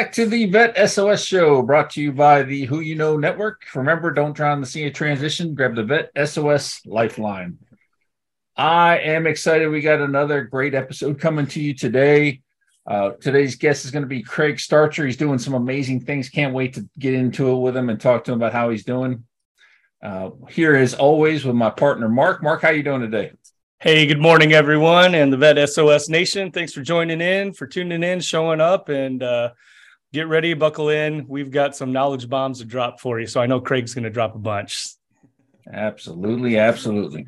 back to the Vet SOS show brought to you by the Who You Know Network. Remember, don't drown the sea of transition. Grab the Vet SOS Lifeline. I am excited. We got another great episode coming to you today. Uh, today's guest is going to be Craig Starcher. He's doing some amazing things. Can't wait to get into it with him and talk to him about how he's doing. Uh, here, as always, with my partner Mark. Mark, how you doing today? Hey, good morning, everyone, and the Vet SOS Nation. Thanks for joining in, for tuning in, showing up, and uh, get ready, buckle in. We've got some knowledge bombs to drop for you. So I know Craig's going to drop a bunch. Absolutely. Absolutely.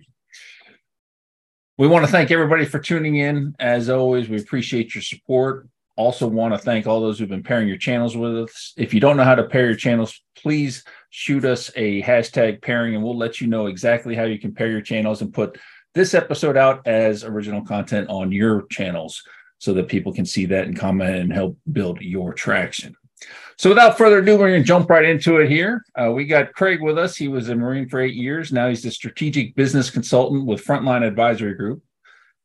We want to thank everybody for tuning in. As always, we appreciate your support. Also, want to thank all those who've been pairing your channels with us. If you don't know how to pair your channels, please shoot us a hashtag pairing and we'll let you know exactly how you can pair your channels and put this episode out as original content on your channels so that people can see that and comment and help build your traction. So without further ado, we're going to jump right into it here. Uh, we got Craig with us. He was a Marine for eight years. Now he's the strategic business consultant with Frontline Advisory Group,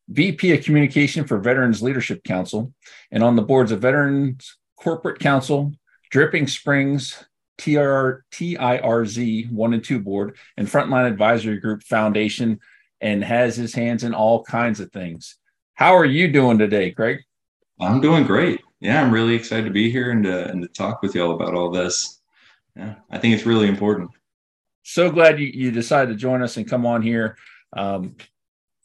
VP of Communication for Veterans Leadership Council, and on the boards of Veterans Corporate Council, Dripping Springs, TR, TIRZ 1 and 2 Board, and Frontline Advisory Group Foundation, and has his hands in all kinds of things. How are you doing today, Craig? I'm doing great. Yeah, I'm really excited to be here and to, and to talk with y'all about all this. Yeah, I think it's really important. So glad you, you decided to join us and come on here. Um,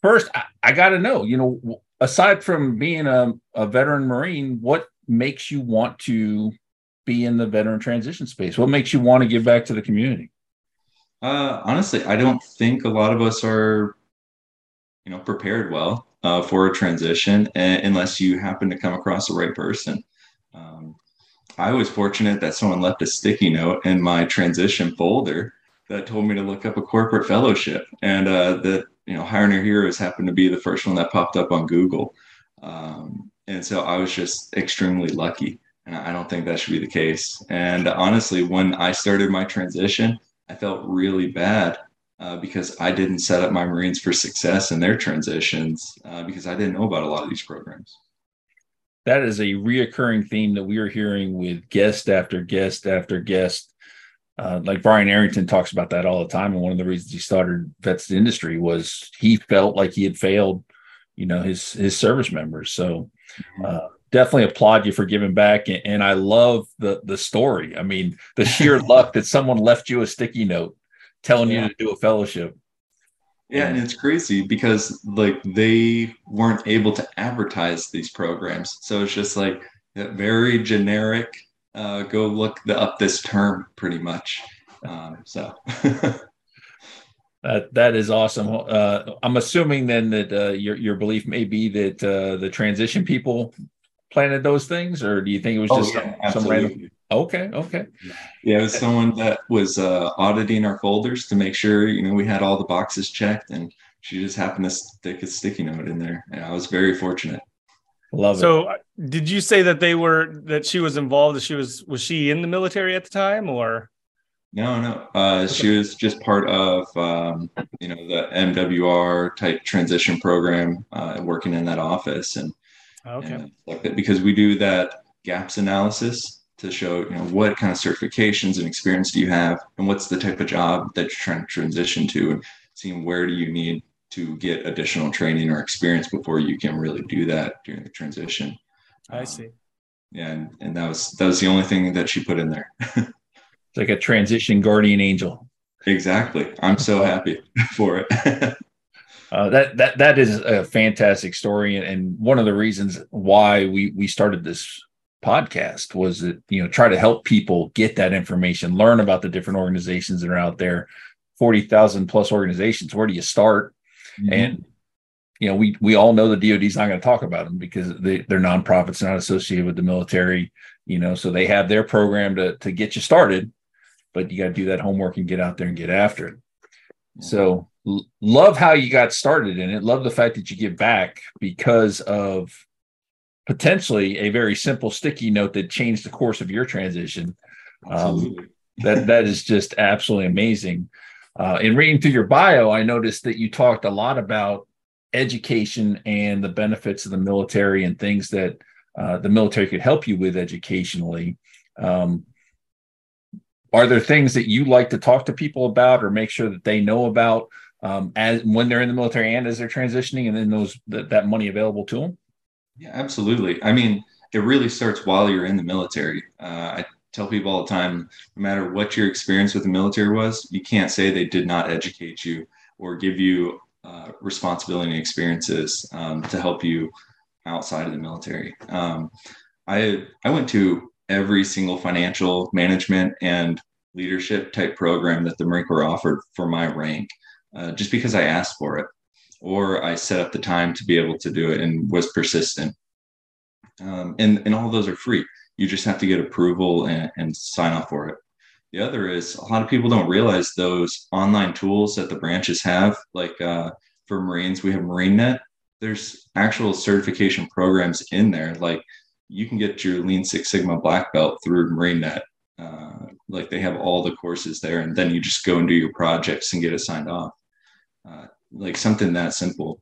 first, I, I got to know, you know, aside from being a, a veteran Marine, what makes you want to be in the veteran transition space? What makes you want to give back to the community? Uh, honestly, I don't think a lot of us are, you know, prepared well uh, for a transition unless you happen to come across the right person. Um, I was fortunate that someone left a sticky note in my transition folder that told me to look up a corporate fellowship, and uh, that you know, Hiring Your Heroes happened to be the first one that popped up on Google. Um, and so I was just extremely lucky, and I don't think that should be the case. And honestly, when I started my transition, I felt really bad uh, because I didn't set up my Marines for success in their transitions uh, because I didn't know about a lot of these programs. That is a reoccurring theme that we are hearing with guest after guest after guest. Uh, like Brian Arrington talks about that all the time. And one of the reasons he started Vets Industry was he felt like he had failed, you know, his his service members. So mm-hmm. uh, definitely applaud you for giving back. And, and I love the the story. I mean, the sheer luck that someone left you a sticky note telling yeah. you to do a fellowship. Yeah, and it's crazy because like they weren't able to advertise these programs, so it's just like very generic. Uh, go look the, up this term, pretty much. Um, so. That that is awesome. Uh, I'm assuming then that uh, your your belief may be that uh, the transition people planted those things, or do you think it was oh, just yeah, some, some random? Okay. Okay. Yeah, it was someone that was uh, auditing our folders to make sure you know we had all the boxes checked, and she just happened to stick a sticky note in there, and I was very fortunate. Love so, it. So, uh, did you say that they were that she was involved? That She was was she in the military at the time, or? No, no. Uh, she was just part of um, you know the MWR type transition program, uh, working in that office, and okay, and because we do that gaps analysis to show you know what kind of certifications and experience do you have and what's the type of job that you're trying to transition to and seeing where do you need to get additional training or experience before you can really do that during the transition. I um, see. yeah and, and that was that was the only thing that she put in there. It's like a transition guardian angel. Exactly. I'm so happy for it. Uh, that that that is a fantastic story, and, and, one of the reasons why we we started this podcast was that you know try to help people get that information learn about the different organizations that are out there. 40,000 plus organizations where do you start? Mm-hmm. and you know we we all know the DoD's not going to talk about them because they, they're nonprofits not associated with the military you know so they have their program to to get you started but you got to do that homework and get out there and get after it. So love how you got started in it. Love the fact that you give back because of potentially a very simple sticky note that changed the course of your transition. Um, that that is just absolutely amazing. Uh, in reading through your bio, I noticed that you talked a lot about education and the benefits of the military and things that uh, the military could help you with educationally. Um, are there things that you like to talk to people about or make sure that they know about um, as when they're in the military and as they're transitioning, and then those that, that money available to them? Yeah, absolutely. I mean, it really starts while you're in the military. Uh, I tell people all the time, no matter what your experience with the military was, you can't say they did not educate you or give you uh, responsibility and experiences um, to help you outside of the military. Um, I I went to every single financial management and leadership type program that the Marine Corps offered for my rank, uh, just because I asked for it, or I set up the time to be able to do it and was persistent. Um, and and all those are free. You just have to get approval and, and sign off for it. The other is a lot of people don't realize those online tools that the branches have, like uh, for Marines, we have MarineNet. There's actual certification programs in there, like you can get your Lean Six Sigma black belt through MarineNet. Uh, like they have all the courses there, and then you just go and do your projects and get it signed off. Uh, like something that simple.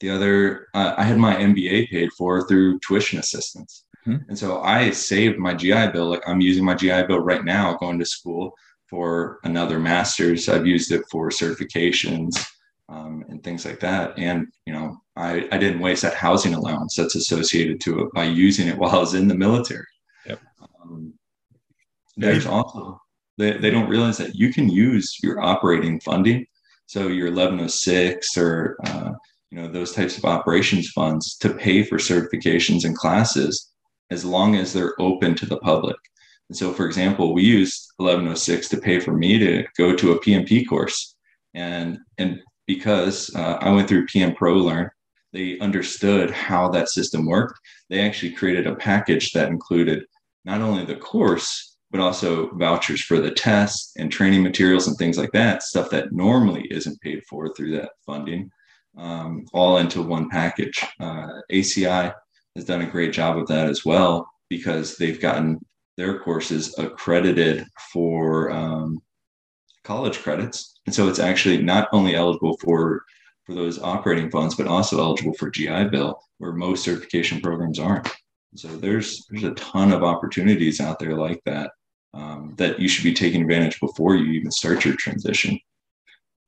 The other, uh, I had my MBA paid for through tuition assistance. Mm-hmm. And so I saved my GI Bill. Like I'm using my GI Bill right now, going to school for another master's. I've used it for certifications um, and things like that. And, you know, I, I didn't waste that housing allowance that's associated to it by using it while I was in the military. Yep. Um, there's also, they, they don't realize that you can use your operating funding. So your 1106 or, uh, you know, those types of operations funds to pay for certifications and classes as long as they're open to the public. And so, for example, we used 1106 to pay for me to go to a PMP course. And, and because uh, I went through PM Pro Learn, they understood how that system worked. They actually created a package that included not only the course, but also vouchers for the tests and training materials and things like that, stuff that normally isn't paid for through that funding, um, all into one package. Uh, ACI has done a great job of that as well because they've gotten their courses accredited for um, college credits. And so it's actually not only eligible for for those operating funds, but also eligible for GI Bill, where most certification programs aren't. So there's there's a ton of opportunities out there like that um, that you should be taking advantage before you even start your transition.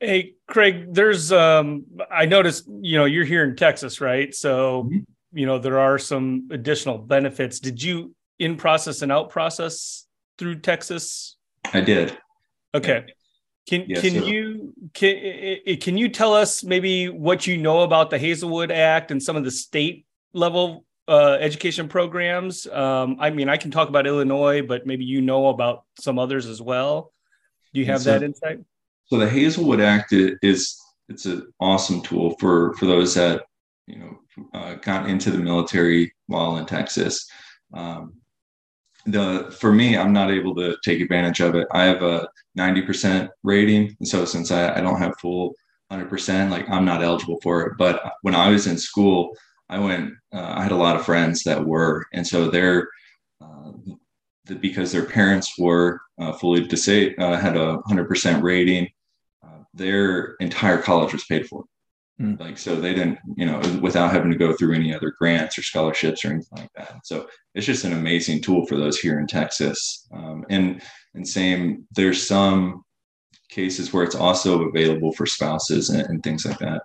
Hey, Craig, there's um, I noticed you know you're here in Texas, right? So mm-hmm. you know there are some additional benefits. Did you in process and out process through texas? I did. Okay. Can can you can can you tell us maybe what you know about the hazelwood act and some of the state level uh, education programs um, i mean i can talk about illinois but maybe you know about some others as well do you have so, that insight so the hazelwood act is it's an awesome tool for for those that you know uh, got into the military while in Texas. Um, the for me, I'm not able to take advantage of it. I have a 90% rating, and so since I, I don't have full 100%, like I'm not eligible for it. But when I was in school, I went. Uh, I had a lot of friends that were, and so they're uh, the, because their parents were uh, fully disabled, uh, had a 100% rating. Uh, their entire college was paid for. Mm. Like, so they didn't, you know, without having to go through any other grants or scholarships or anything like that. So it's just an amazing tool for those here in Texas. Um, and, and same, there's some cases where it's also available for spouses and, and things like that.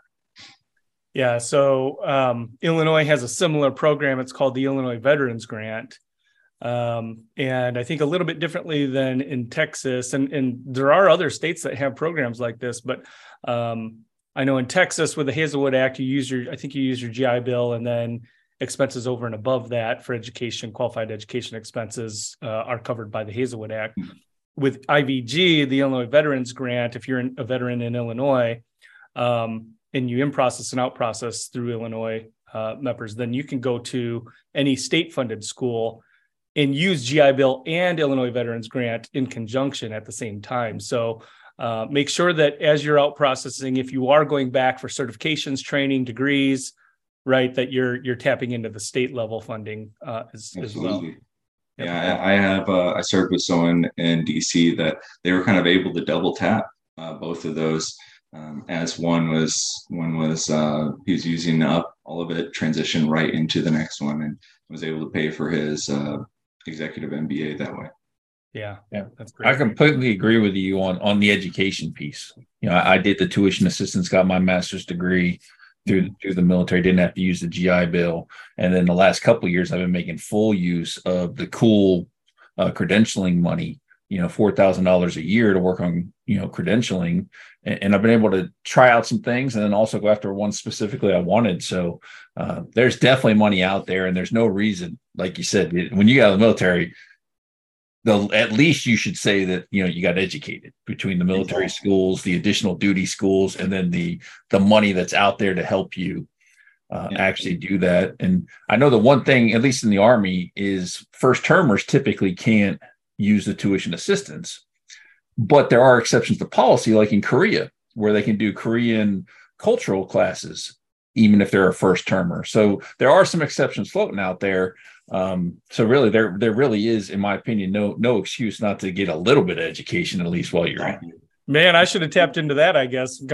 Yeah. So um, Illinois has a similar program. It's called the Illinois Veterans Grant. Um, and I think a little bit differently than in Texas. And, and there are other states that have programs like this, but um, I know in Texas with the Hazelwood Act, you use your, I think you use your GI Bill and then expenses over and above that for education, qualified education expenses uh, are covered by the Hazelwood Act. Mm-hmm. With IVG, the Illinois Veterans Grant, if you're a veteran in Illinois um, and you in process and out process through Illinois uh, members, then you can go to any state funded school and use GI Bill and Illinois Veterans Grant in conjunction at the same time. So uh, make sure that as you're out processing, if you are going back for certifications, training, degrees, right, that you're you're tapping into the state level funding uh, as, as well. Yeah, I, I have. Uh, I served with someone in DC that they were kind of able to double tap uh, both of those. Um, as one was one was uh, he was using up all of it, transitioned right into the next one, and was able to pay for his uh, executive MBA that way. Yeah, yeah, that's great. I completely agree with you on on the education piece. You know, I, I did the tuition assistance, got my master's degree through through the military, didn't have to use the GI Bill, and then the last couple years, I've been making full use of the cool uh, credentialing money. You know, four thousand dollars a year to work on you know credentialing, and, and, I've been able to try out some things, and then also go after one specifically I wanted. So uh, there's definitely money out there, and there's no reason, like you said, when you got out of the military, the at least you should say that you know you got educated between the military exactly. schools, the additional duty schools, and then the the money that's out there to help you uh, yeah. actually do that. And I know the one thing, at least in the army, is first termers typically can't use the tuition assistance, but there are exceptions to policy, like in Korea, where they can do Korean cultural classes even if they're a first termer. So there are some exceptions floating out there um, so really, there there really is, in my opinion, no no excuse not to get a little bit of education at least while you're in. Man, I should have tapped into that. I guess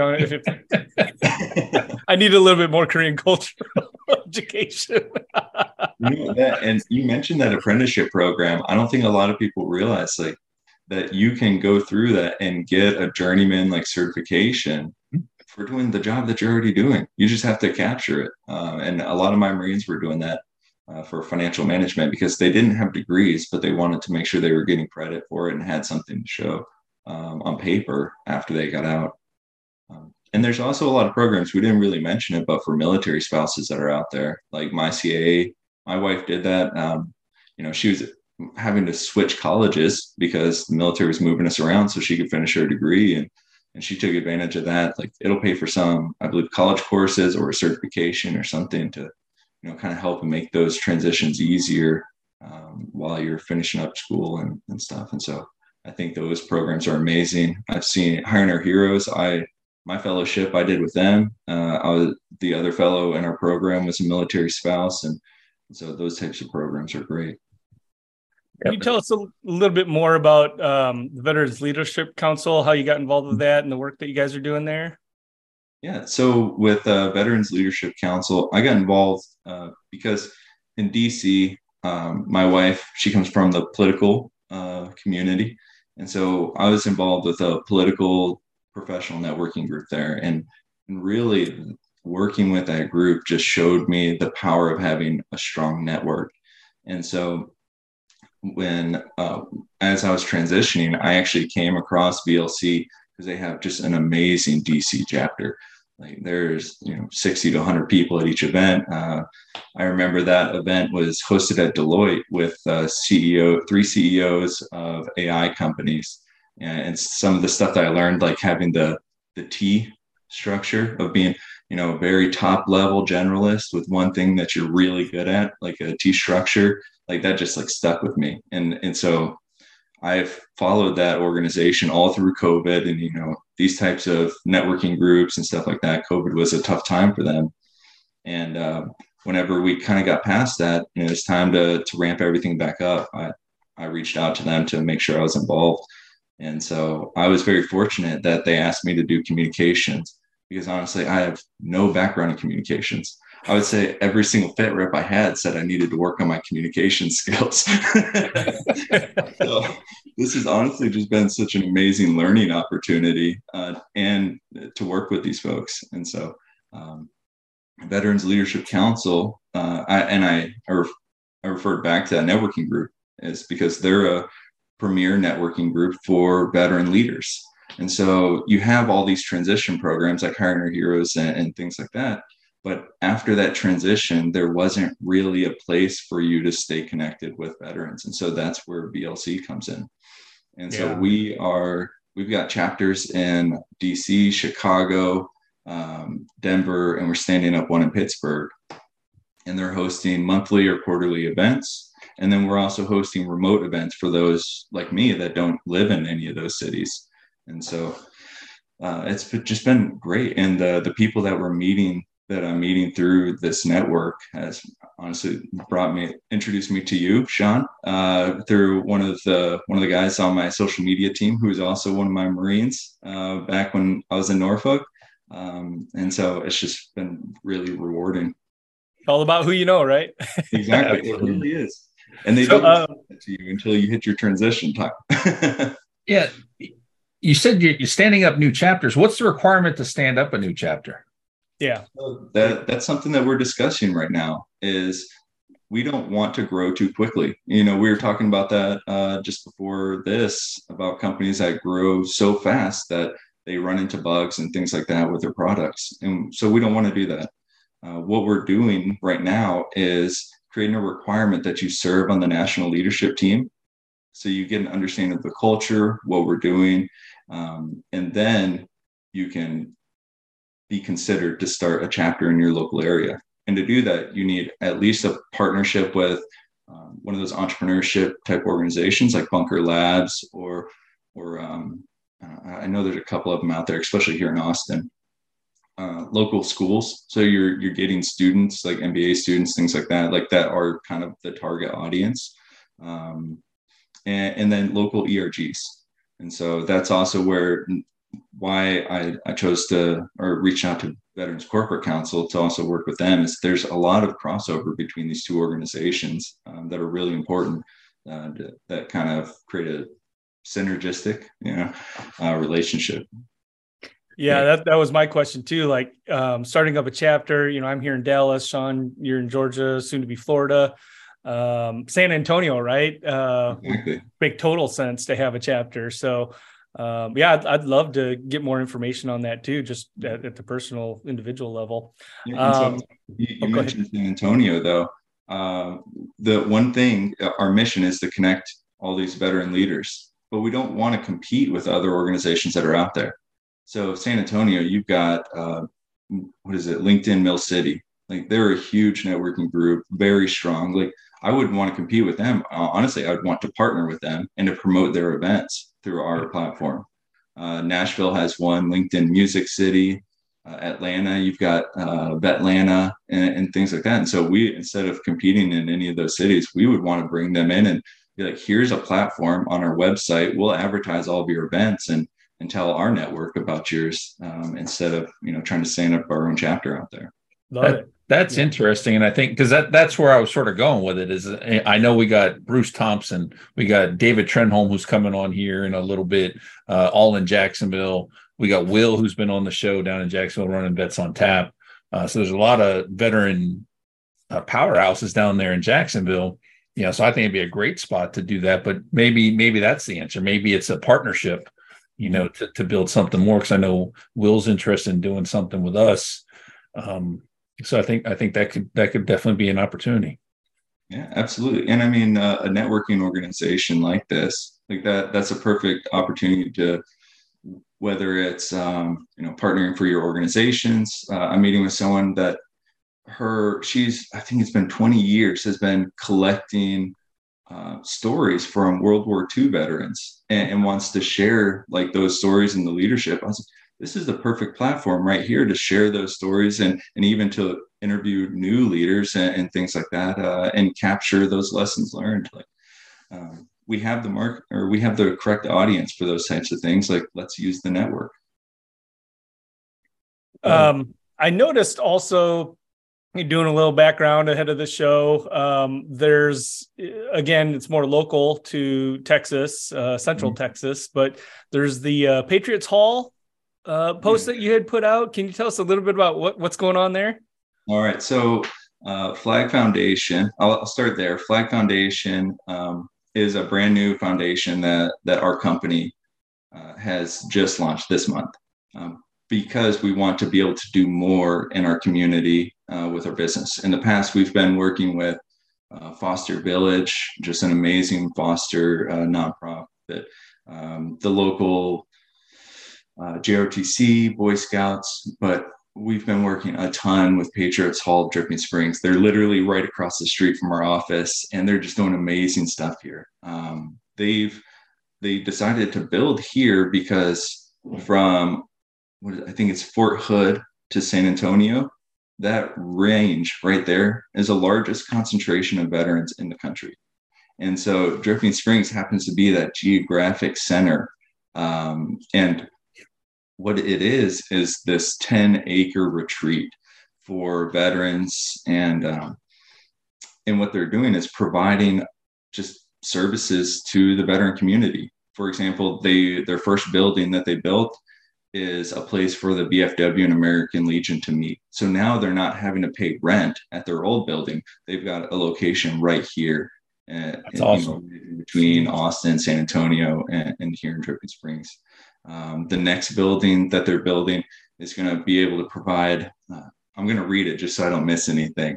I need a little bit more Korean cultural education. you know that, and you mentioned that apprenticeship program. I don't think a lot of people realize like that you can go through that and get a journeyman like certification for doing the job that you're already doing. You just have to capture it. Uh, and a lot of my Marines were doing that uh, for financial management because they didn't have degrees, but they wanted to make sure they were getting credit for it and had something to show um, on paper after they got out. Um, and there's also a lot of programs we didn't really mention it, but for military spouses that are out there, like MyCAA, my wife did that. Um, you know, she was having to switch colleges because the military was moving us around so she could finish her degree and and she took advantage of that like it'll pay for some i believe college courses or a certification or something to you know, kind of help and make those transitions easier um, while you're finishing up school and, and stuff. And so I think those programs are amazing. I've seen hiring our heroes. I my fellowship I did with them. Uh, I was the other fellow in our program was a military spouse, and so those types of programs are great. Can you tell us a little bit more about um, the Veterans Leadership Council, how you got involved with that, and the work that you guys are doing there? Yeah, so with uh, Veterans Leadership Council, I got involved uh, because in DC, um, my wife, she comes from the political uh, community. And so I was involved with a political professional networking group there. And, and really working with that group just showed me the power of having a strong network. And so when, uh, as I was transitioning, I actually came across VLC because they have just an amazing DC chapter. Like there's you know 60 to 100 people at each event. Uh, I remember that event was hosted at Deloitte with uh, CEO, three CEOs of AI companies, and some of the stuff that I learned, like having the the T structure of being you know very top level generalist with one thing that you're really good at, like a T structure, like that just like stuck with me, and and so I've followed that organization all through COVID and, you know, these types of networking groups and stuff like that. COVID was a tough time for them. And uh, whenever we kind of got past that, and it was time to, to ramp everything back up, I, I reached out to them to make sure I was involved. And so I was very fortunate that they asked me to do communications because honestly, I have no background in communications. I would say every single fit rep I had said I needed to work on my communication skills. so this has honestly just been such an amazing learning opportunity uh, and to work with these folks. And so, um, Veterans Leadership Council, uh, I, and I, I, ref, I referred back to that networking group is because they're a premier networking group for veteran leaders. And so you have all these transition programs like Hiring Our Heroes and, and things like that but after that transition, there wasn't really a place for you to stay connected with veterans. And so that's where VLC comes in. And yeah. so we are, we've got chapters in DC, Chicago, um, Denver, and we're standing up one in Pittsburgh. And they're hosting monthly or quarterly events. And then we're also hosting remote events for those like me that don't live in any of those cities. And so uh, it's just been great. And the, the people that we're meeting that I'm meeting through this network has honestly brought me introduced me to you, Sean, uh, through one of the one of the guys on my social media team who is also one of my Marines uh, back when I was in Norfolk, um, and so it's just been really rewarding. All about who you know, right? Exactly. it really is. And they so, don't uh, to you until you hit your transition time. yeah. You said you're standing up new chapters. What's the requirement to stand up a new chapter? Yeah. So that that's something that we're discussing right now is we don't want to grow too quickly. You know, we were talking about that uh, just before this about companies that grow so fast that they run into bugs and things like that with their products. And so we don't want to do that. Uh, what we're doing right now is creating a requirement that you serve on the national leadership team. So you get an understanding of the culture, what we're doing, um, and then you can be considered to start a chapter in your local area. And to do that, you need at least a partnership with um, one of those entrepreneurship type organizations like Bunker Labs or or um, I know there's a couple of them out there, especially here in Austin. Uh, local schools, so you're you're getting students like MBA students, things like that, like that are kind of the target audience, um, and, and then local ERGs, and so that's also where why I, I chose to or reach out to Veterans Corporate Council to also work with them is there's a lot of crossover between these two organizations um, that are really important uh, to, that kind of create a synergistic you know uh, relationship. Yeah, that, that was my question too. Like um, starting up a chapter, you know, I'm here in Dallas, Sean, you're in Georgia, soon to be Florida, um, San Antonio, right? Uh. Make total sense to have a chapter. So um, yeah, I'd, I'd, love to get more information on that too, just at, at the personal individual level. Yeah, um, so you, you oh, mentioned San Antonio, though. Uh, the one thing, uh, our mission is to connect all these veteran leaders, but we don't want to compete with other organizations that are out there. So San Antonio, you've got uh, what is it, LinkedIn Mill City? Like they're a huge networking group, very strong. Like I wouldn't want to compete with them. Uh, honestly, I would want to partner with them and to promote their events through our platform. Uh, Nashville has one, LinkedIn Music City, uh, Atlanta, you've got uh, Vetlanta and, and, things like that. And so we, instead of competing in any of those cities, we would want to bring them in and be like, here's a platform on our website. We'll advertise all of your events and and tell our network about yours um, instead of you know trying to stand up our own chapter out there. Love that, it. That's yeah. interesting, and I think because that that's where I was sort of going with it. Is eh, I know we got Bruce Thompson, we got David Trenholm who's coming on here in a little bit, uh, all in Jacksonville. We got Will who's been on the show down in Jacksonville running Vets on Tap. Uh, so there's a lot of veteran uh, powerhouses down there in Jacksonville. You know, so I think it'd be a great spot to do that. But maybe maybe that's the answer. Maybe it's a partnership. You know, to, to build something more because I know Will's interested in doing something with us. Um, so I think I think that could that could definitely be an opportunity. Yeah, absolutely. And I mean, uh, a networking organization like this, like that, that's a perfect opportunity to, whether it's um, you know partnering for your organizations. Uh, I'm meeting with someone that her she's I think it's been 20 years has been collecting uh, stories from World War II veterans and, and, wants to share like those stories in the leadership. I was this is the perfect platform right here to share those stories and and even to interview new leaders and, and things like that uh, and capture those lessons learned. Like um, we have the mark or we have the correct audience for those types of things. Like let's use the network. Um, i noticed also doing a little background ahead of the show. Um, there's again it's more local to texas uh, central mm-hmm. texas but there's the uh, patriots hall uh, post that you had put out. Can you tell us a little bit about what, what's going on there? All right. So, uh, Flag Foundation, I'll, I'll, start there. Flag Foundation um, is a brand new foundation that, that our company uh, has just launched this month um, because we want to be able to do more in our community uh, with our business. In the past, we've been working with uh, Foster Village, just an amazing foster uh, nonprofit. Um, the local uh, JROTC, Boy Scouts, but we've been working a ton with Patriots Hall, Dripping Springs. They're literally right across the street from our office, and they're just doing amazing stuff here. Um, they've they decided to build here because from what I think it's Fort Hood to San Antonio, that range right there is the largest concentration of veterans in the country. And so Dripping Springs happens to be that geographic center. Um, and what it is is this 10 acre retreat for veterans and um, and what they're doing is providing just services to the veteran community. For example, they their first building that they built is a place for the VFW and American Legion to meet. So now they're not having to pay rent at their old building. They've got a location right here. Uh, That's in, awesome. You know, between Austin, San Antonio, and, and here in Dripping Springs. Um, the next building that they're building is going to be able to provide. Uh, I'm going to read it just so I don't miss anything.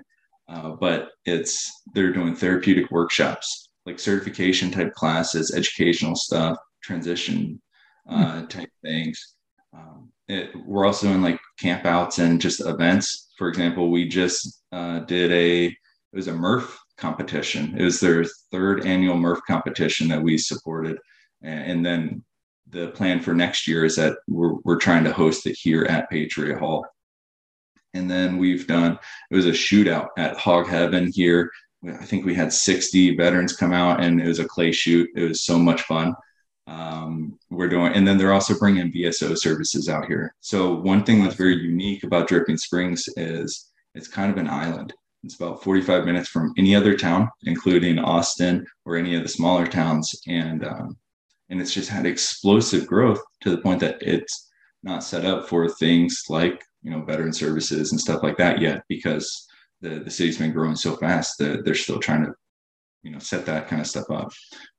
Uh, but it's they're doing therapeutic workshops, like certification type classes, educational stuff, transition uh, hmm. type things. Um, it, we're also in like campouts and just events. For example, we just uh, did a it was a Murph competition. It was their third annual Murph competition that we supported, and, and then the plan for next year is that we're, we're trying to host it here at Patriot Hall. And then we've done, it was a shootout at Hog Heaven here. I think we had 60 veterans come out and it was a clay shoot. It was so much fun. Um, we're doing, and then they're also bringing VSO services out here. So, one thing that's very unique about Dripping Springs is it's kind of an island. It's about 45 minutes from any other town, including Austin or any of the smaller towns. And um, and it's just had explosive growth to the point that it's not set up for things like you know veteran services and stuff like that yet because the the city's been growing so fast that they're still trying to you know set that kind of stuff up.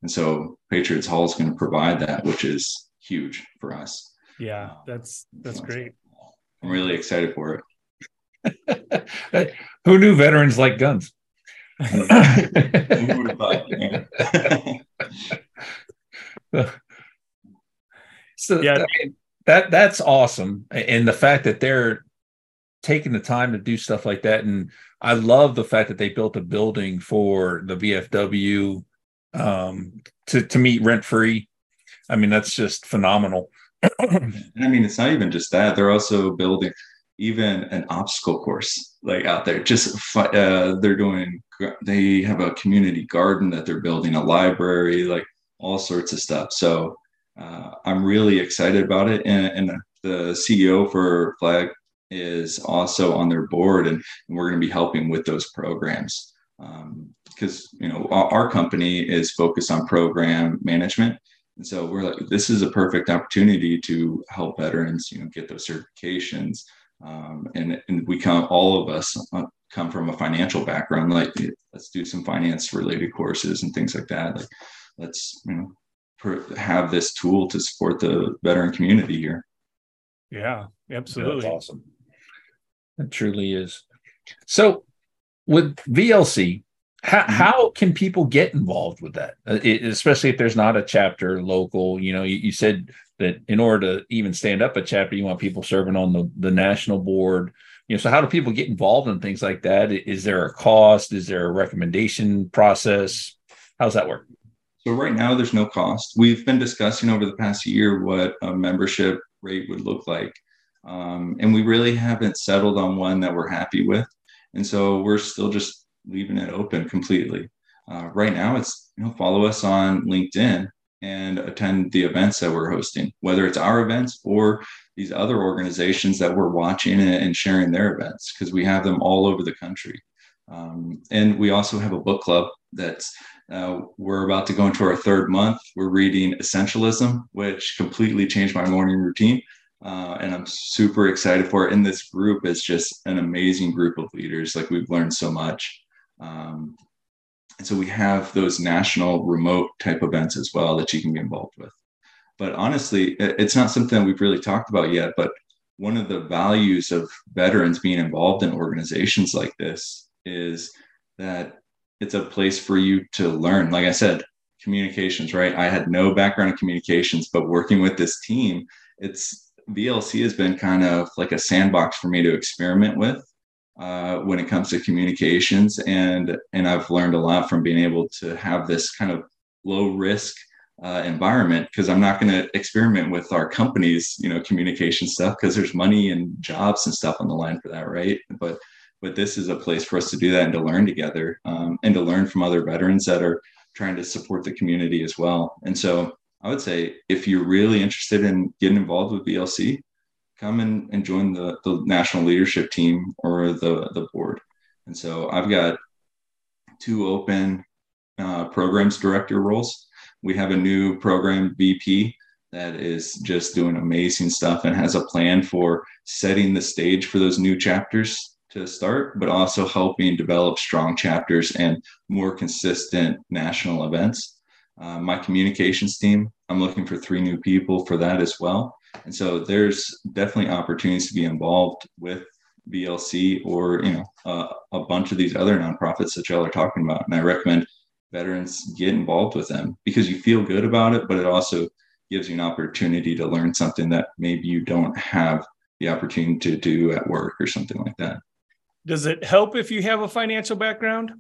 And so patriots hall is going to provide that which is huge for us. Yeah um, that's that's great. I'm really excited for it. Who knew veterans like guns so yeah, I mean, that that's awesome, and the fact that they're taking the time to do stuff like that, and I love the fact that they built a building for the VFW um, to to meet rent free. I mean, that's just phenomenal. I mean, it's not even just that; they're also building even an obstacle course like out there. Just uh, they're doing. They have a community garden that they're building, a library, like all sorts of stuff. So uh, I'm really excited about it. And, and, the CEO for Flag is also on their board, and, and we're going to be helping with those programs because um, you know our, our, company is focused on program management. And so we're like, this is a perfect opportunity to help veterans, you know, get those certifications. Um, and, and we come, all of us uh, come from a financial background. Like, let's do some finance related courses and things like that. Like, let's you know per, have this tool to support the veteran community here. Yeah, absolutely. That's awesome. It truly is. So, with VLC, how, mm-hmm. how can people get involved with that, uh, it, especially if there's not a chapter local? You know, you, you, said that in order to even stand up a chapter, you want people serving on the, the national board. You know, so how do people get involved in things like that? Is there a cost? Is there a recommendation process? How's that work? So right now, there's no cost. We've been discussing over the past year what a membership rate would look like, um, and we really haven't settled on one that we're happy with. And so we're still just leaving it open completely. Uh, right now, it's you know follow us on LinkedIn and attend the events that we're hosting, whether it's our events or these other organizations that we're watching and sharing their events because we have them all over the country. Um, and we also have a book club that's uh, we're about to go into our third month. We're reading Essentialism, which completely changed my morning routine. Uh, and I'm super excited for it. And this group is just an amazing group of leaders. Like we've learned so much. Um, and so we have those national remote type events as well that you can be involved with. But honestly, it's not something we've really talked about yet. But one of the values of veterans being involved in organizations like this is that it's a place for you to learn. Like I said, communications, right? I had no background in communications, but working with this team, it's VLC has been kind of like a sandbox for me to experiment with uh, when it comes to communications, and and I've learned a lot from being able to have this kind of low risk uh, environment because I'm not going to experiment with our company's you know communication stuff because there's money and jobs and stuff on the line for that, right? But but this is a place for us to do that and to learn together um, and to learn from other veterans that are trying to support the community as well. And so I would say if you're really interested in getting involved with VLC, come and, and join the, the national leadership team or the, the board. And so I've got two open uh, programs director roles. We have a new program VP that is just doing amazing stuff and has a plan for setting the stage for those new chapters to start, but also helping develop strong chapters and more consistent national events. Uh, my communications team, I'm looking for three new people for that as well. And so there's definitely opportunities to be involved with VLC or you know uh, a bunch of these other nonprofits that y'all are talking about. And I recommend veterans get involved with them because you feel good about it, but it also gives you an opportunity to learn something that maybe you don't have the opportunity to do at work or something like that. Does it help if you have a financial background?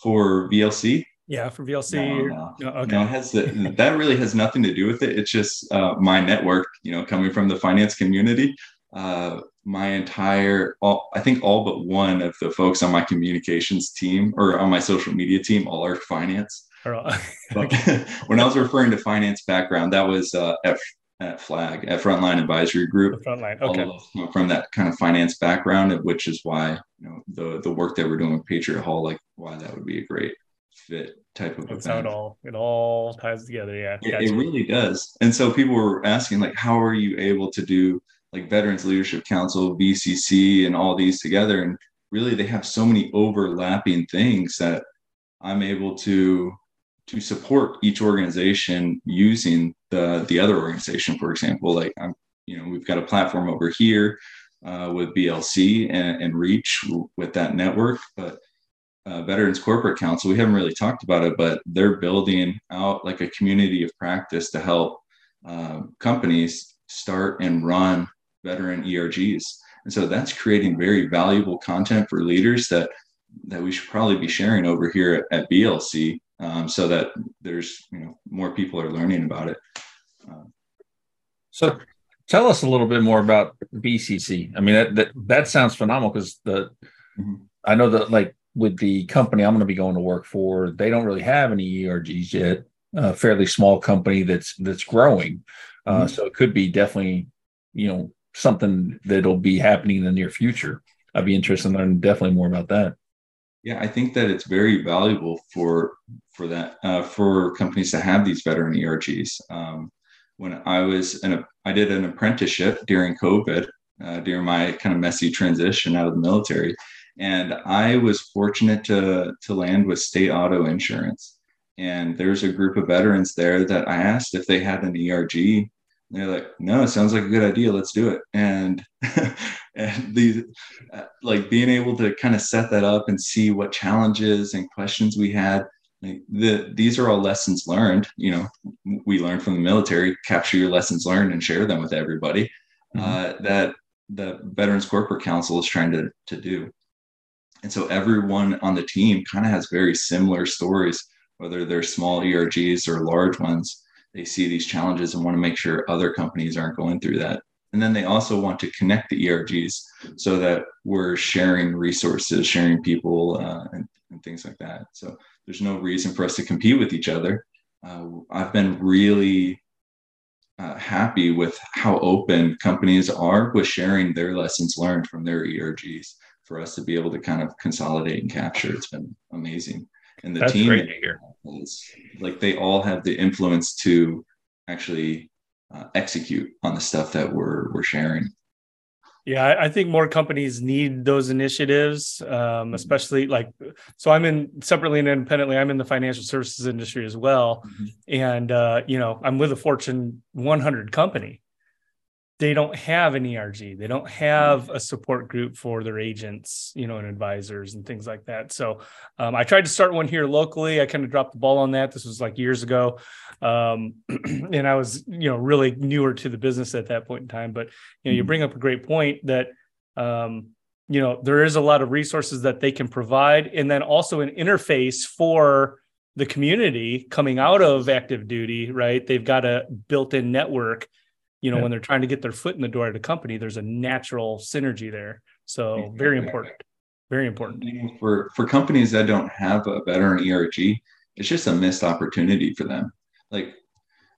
For VLC? Yeah, for VLC. No, no. no okay. No, has the, that really has nothing to do with it. It's just uh, my network, you know, coming from the finance community. Uh, my entire, all, I think all but one of the folks on my communications team or on my social media team all are finance. when I was referring to finance background, that was uh, at, at Flag, at Frontline Advisory Group. Frontline, okay. From that kind of finance background, which is why you know the the work that we're doing with Patriot Hall, like why that would be a great fit type of That's event. how it all it all ties together. Yeah, it, it, really does. And so people were asking like, how are you able to do like Veterans Leadership Council, VCC, and all these together? And really, they have so many overlapping things that I'm able to to support each organization using the the other organization. For example, like I'm, you know, we've got a platform over here uh, with VLC and, and Reach with that network, but uh, Veterans Corporate Council, we haven't really talked about it, but they're building out like a community of practice to help uh, companies start and run veteran ERGs. And so that's creating very valuable content for leaders that that we should probably be sharing over here at, at VLC, um, so that there's you know more people are learning about it. Uh, so tell us a little bit more about VCC. I mean that that, that sounds phenomenal because the mm-hmm. I know that like with the company I'm going to be going to work for, they don't really have any ERGs yet. A fairly small company that's that's growing, uh, mm-hmm. so it could be definitely, you know, something that'll be happening in the near future. I'd be interested in learning definitely more about that. Yeah, I think that it's very valuable for for that uh, for companies to have these veteran ERGs. Um, when I was in I did an apprenticeship during COVID, uh, during my kind of messy transition out of the military, and I was fortunate to, to land with state auto insurance. And there's a group of veterans there that I asked if they had an ERG. They're like, no, it sounds like a good idea. Let's do it. And, and these, uh, like being able to kind of set that up and see what challenges and questions we had. Like the, these are all lessons learned. You know, we learned from the military, capture your lessons learned and share them with everybody. Mm-hmm. Uh, that the Veterans Corporate Council is trying to, to do. And so everyone on the team kind of has very similar stories, whether they're small ERGs or large ones. They see these challenges and want to make sure other companies aren't going through that. And then they also want to connect the ERGs so that we're sharing resources, sharing people, uh, and, and, things like that. So there's no reason for us to compete with each other. Uh, I've been really uh, happy with how open companies are with sharing their lessons learned from their ERGs for us to be able to kind of consolidate and capture. It's been amazing. And the That's team is like they all have the influence to actually uh, execute on the stuff that we're we're sharing. Yeah, I think more companies need those initiatives, um, mm-hmm. especially like. So I'm in separately and independently. I'm in the financial services industry as well, mm-hmm. and uh, you know I'm with a Fortune 100 company, they don't have an ERG. They don't have a support group for their agents, you know, and advisors and things like that. So um, I tried to start one here locally. I kind of dropped the ball on that. This was like years ago, um, and I was, you know, really newer to the business at that point in time. But you know, you mm-hmm. bring up a great point that. Um, you know there is a lot of resources that they can provide and then also an interface for the community coming out of active duty right they've got a built-in network you know, yeah. when they're trying to get their foot in the door at a company, there's a natural synergy there. So very important. Very important. For for companies that don't have a veteran ERG, it's just a missed opportunity for them. Like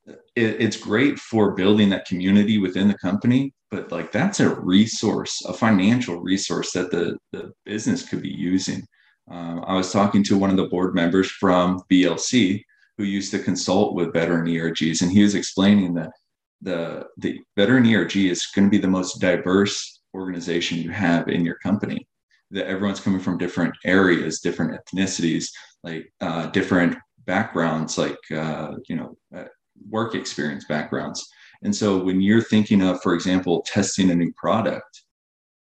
it, it's great for building that community within the company, but like that's a resource, a financial resource that the, the business could be using. Um, I was talking to one of the board members from VLC who used to consult with veteran ERGs, and he was explaining that the the veteran ERG is going to be the most diverse organization you have in your company. That everyone's coming from different areas, different ethnicities, like uh, different backgrounds, like uh, you know, uh, work experience backgrounds. And so when you're thinking of, for example, testing a new product,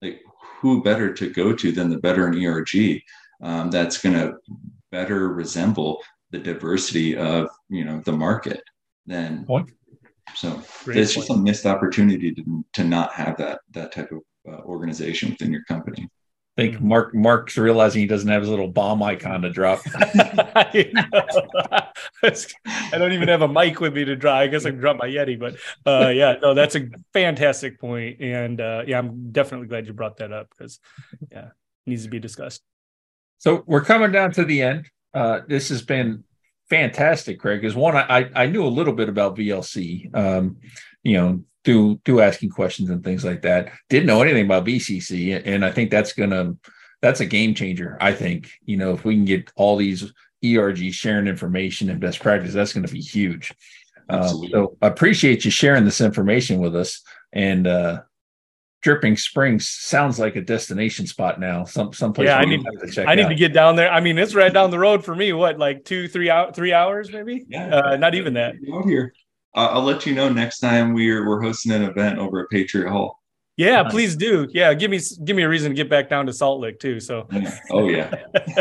like who better to go to than the veteran ERG um, that's going to better resemble the diversity of you know the market then point. So Great it's point. just a missed opportunity to, to not have that that type of uh, organization within your company I think Mark Mark's realizing he doesn't have his little bomb icon to drop. I, I, don't even have a mic with me to drop. I guess I can drop my Yeti, but uh, yeah, no, that's a fantastic point, and uh, yeah, I'm definitely glad you brought that up because yeah, needs to be discussed. So we're coming down to the end. Uh, this has been fantastic, Craig. Because one, I I knew a little bit about VLC. Um, you know, through through asking questions and things like that. Didn't know anything about VCC, and I think that's gonna that's a game changer. I think you know if we can get all these ERG sharing information and best practice, that's going to be huge. Uh, so appreciate you sharing this information with us. And uh, Dripping Springs sounds like a destination spot now. Some someplace. Yeah, I need to check. I need to get down there. I mean, it's right down the road for me. What, like two, three out, three hours, maybe? Yeah, uh, not even that. Out here. I'll let you know next time we're we're hosting an event over at Patriot Hall. Yeah, nice. please do. Yeah, give me give me a reason to get back down to Salt Lake too. So. Yeah. Oh yeah.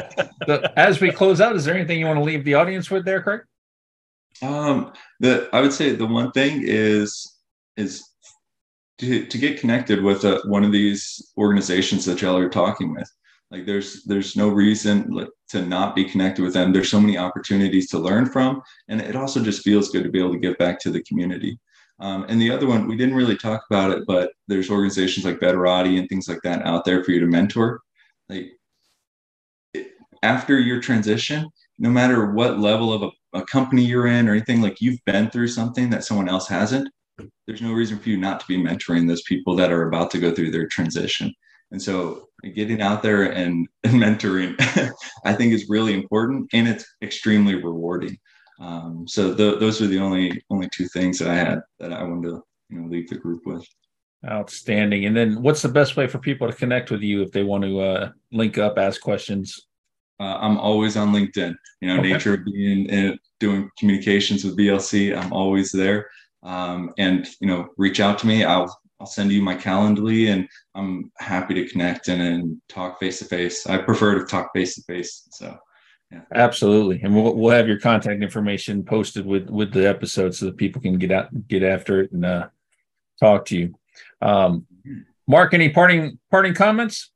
so, as we close out, is there anything you want to leave the audience with there, Craig? Um, the I would say the one thing is is to, get connected with a, one of these organizations that y'all are talking with. Like there's there's no reason to not be connected with them. There's so many opportunities to learn from and it also just feels good to be able to give back to the community. Um, and the other one we didn't really talk about it but there's organizations like Veterati and things like that out there for you to mentor. Like after your transition no matter what level of a, a company you're in or anything like you've been through something that someone else hasn't there's no reason for you not to be mentoring those people that are about to go through their transition and so getting out there and, and mentoring, I think is really important and it's extremely rewarding. Um, so the, those are the only only two things that I had that I wanted to you know leave the group with. Outstanding. And then what's the best way for people to connect with you if they want to uh, link up, ask questions? Uh, I'm always on LinkedIn. You know, okay. nature of being in, doing communications with VLC, I'm always there. Um, and you know, reach out to me. I'll I'll send you my Calendly and I'm happy to connect and, and talk face to face. I prefer to talk face to face. So yeah. Absolutely. And we'll, we'll have your contact information posted with, with the episode so that people can get out, get after it and uh, talk to you. Um, Mark, any parting, parting comments?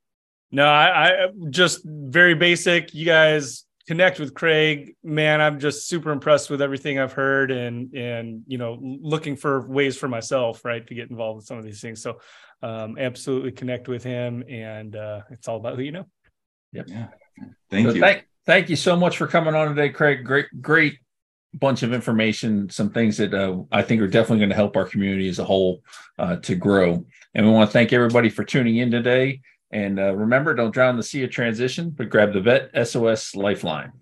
No, I, I just very basic. You guys connect with Craig, man, I'm just super impressed with everything I've heard and and you know looking for ways for myself, right, to get involved with some of these things. So um, absolutely connect with him, and uh, it's all about who you know. Yep. Yeah. Thank so you. Thank, thank you so much for coming on today, Craig. Great, great bunch of information, some things that uh, I think are definitely going to help our community as a whole uh, to grow. And we want to thank everybody for tuning in today. And uh, remember, don't drown in the sea of transition, but grab the Vet SOS Lifeline.